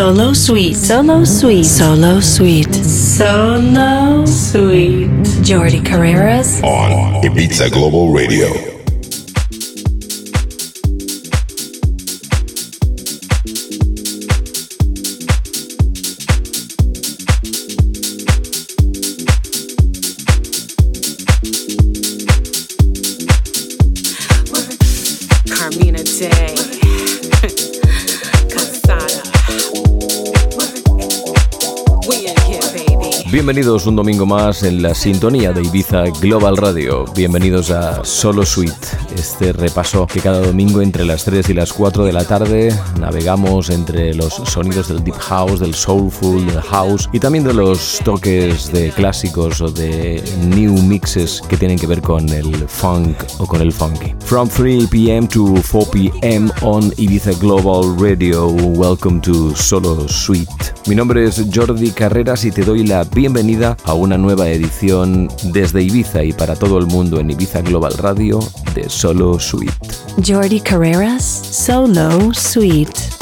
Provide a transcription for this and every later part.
Solo Suite. Solo Suite. Solo Suite. Solo Suite. Jordi Carreras. On Ibiza Global Radio. Bienvenidos un domingo más en la sintonía de Ibiza Global Radio. Bienvenidos a Solo Suite, este repaso que cada domingo entre las 3 y las 4 de la tarde navegamos entre los sonidos del deep house, del soulful, del house y también de los toques de clásicos o de new mixes que tienen que ver con el funk o con el funky. From 3 p.m. to 4 p.m. on Ibiza Global Radio, welcome to Solo Suite. Mi nombre es Jordi Carreras y te doy la bienvenida a una nueva edición desde Ibiza y para todo el mundo en Ibiza Global Radio de Solo Suite. Jordi Carreras, Solo Suite.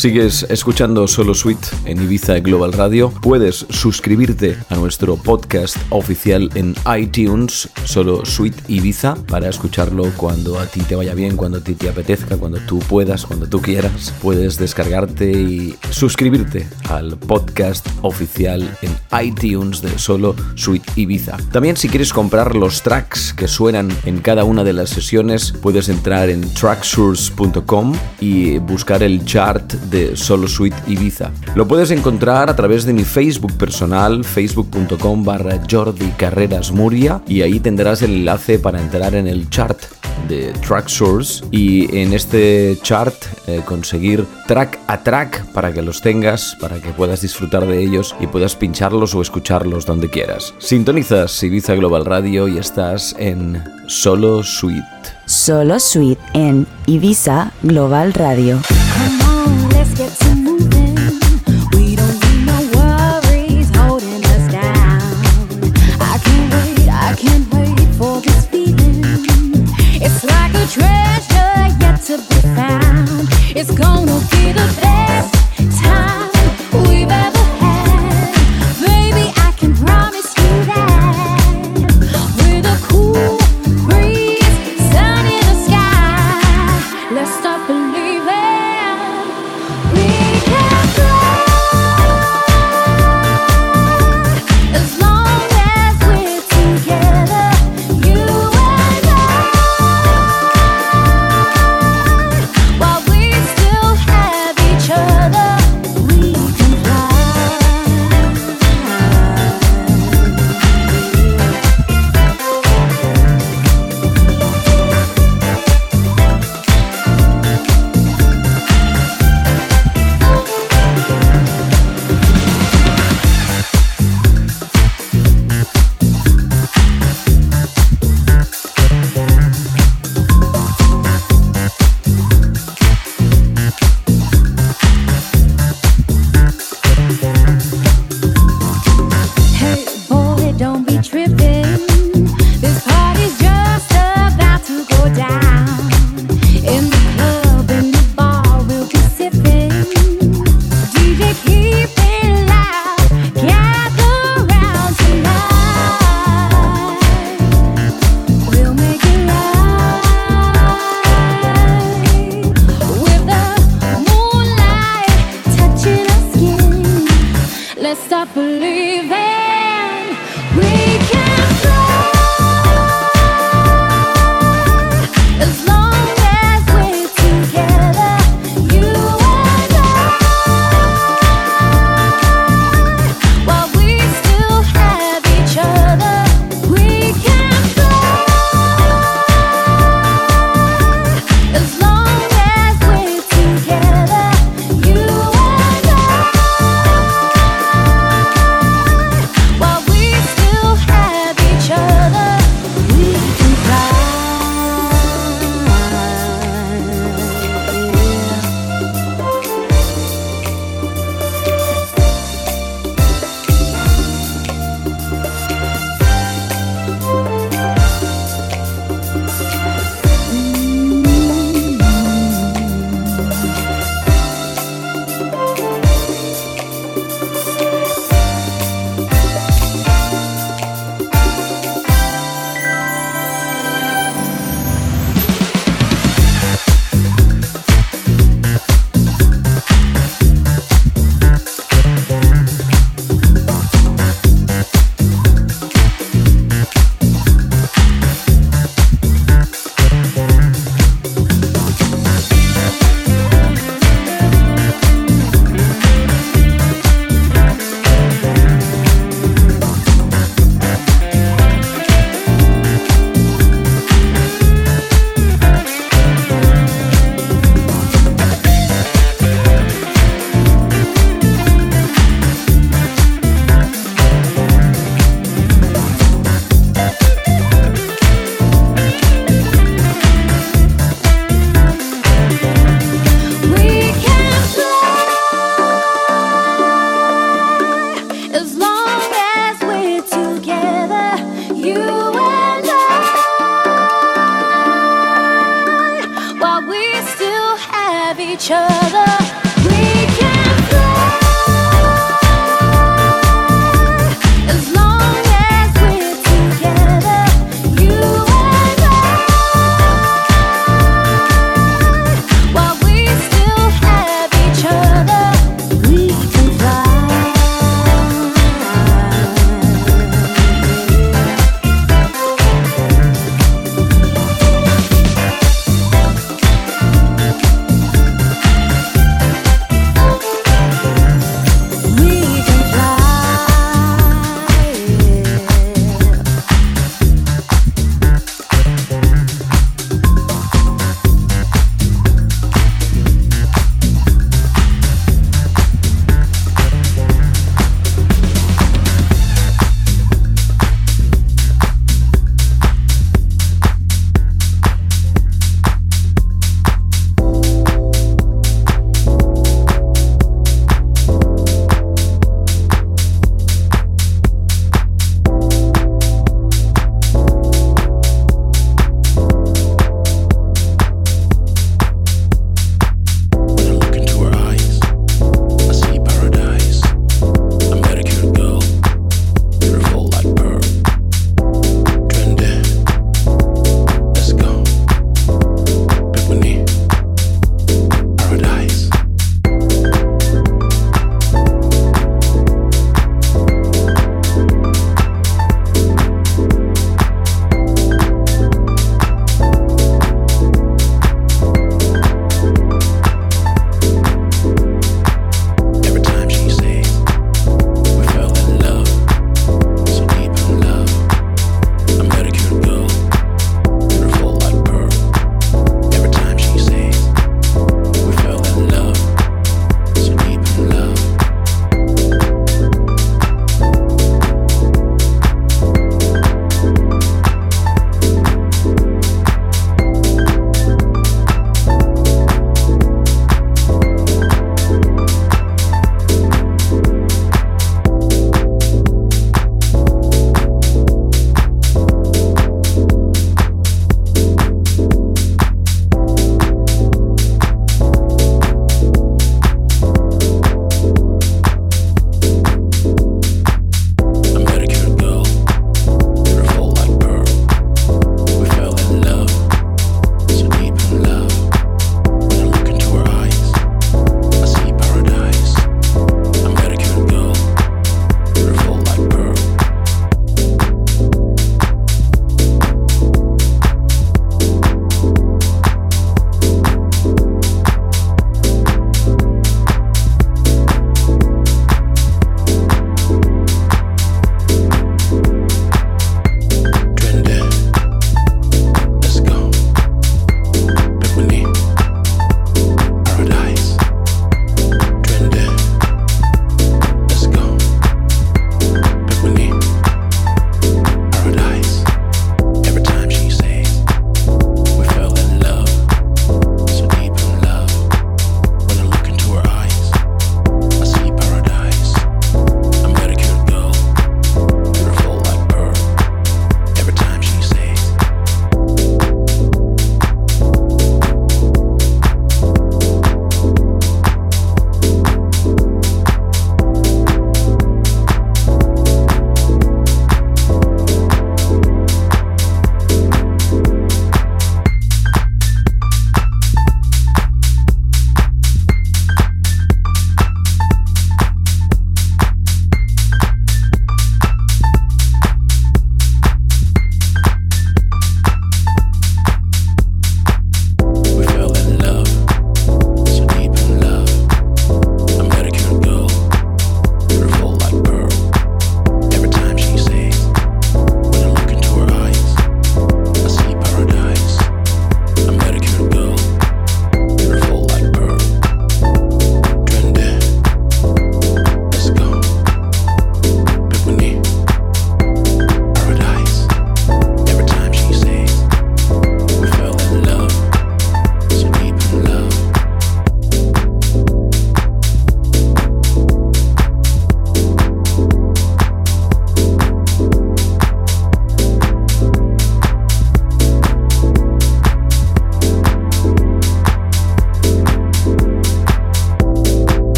Sigues escuchando Solo Suite en Ibiza Global Radio. Puedes suscribirte a nuestro podcast oficial en iTunes, Solo Suite Ibiza, para escucharlo cuando a ti te vaya bien, cuando a ti te apetezca, cuando tú puedas, cuando tú quieras. Puedes descargarte y suscribirte al podcast oficial en iTunes de Solo Suite Ibiza. También si quieres comprar los tracks que suenan en cada una de las sesiones, puedes entrar en tracksource.com y buscar el chart de Solo Suite Ibiza. Lo puedes encontrar a través de mi Facebook personal, facebook.com barra Jordi Carreras Muria, y ahí tendrás el enlace para entrar en el chart de Track Source y en este chart eh, conseguir track a track para que los tengas, para que puedas disfrutar de ellos y puedas pincharlos o escucharlos donde quieras. Sintonizas Ibiza Global Radio y estás en Solo Suite. Solo Suite en Ibiza Global Radio.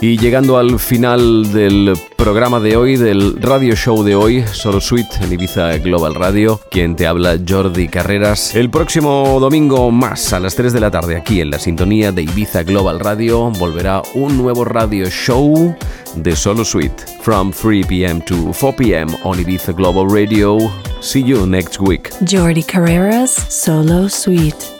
Y llegando al final del programa de hoy, del radio show de hoy, Solo Suite en Ibiza Global Radio, quien te habla Jordi Carreras. El próximo domingo más a las 3 de la tarde aquí en la sintonía de Ibiza Global Radio volverá un nuevo radio show de Solo Suite. From 3 p.m. to 4 p.m. on Ibiza Global Radio. See you next week. Jordi Carreras, Solo Suite.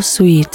I know. Solo Suite.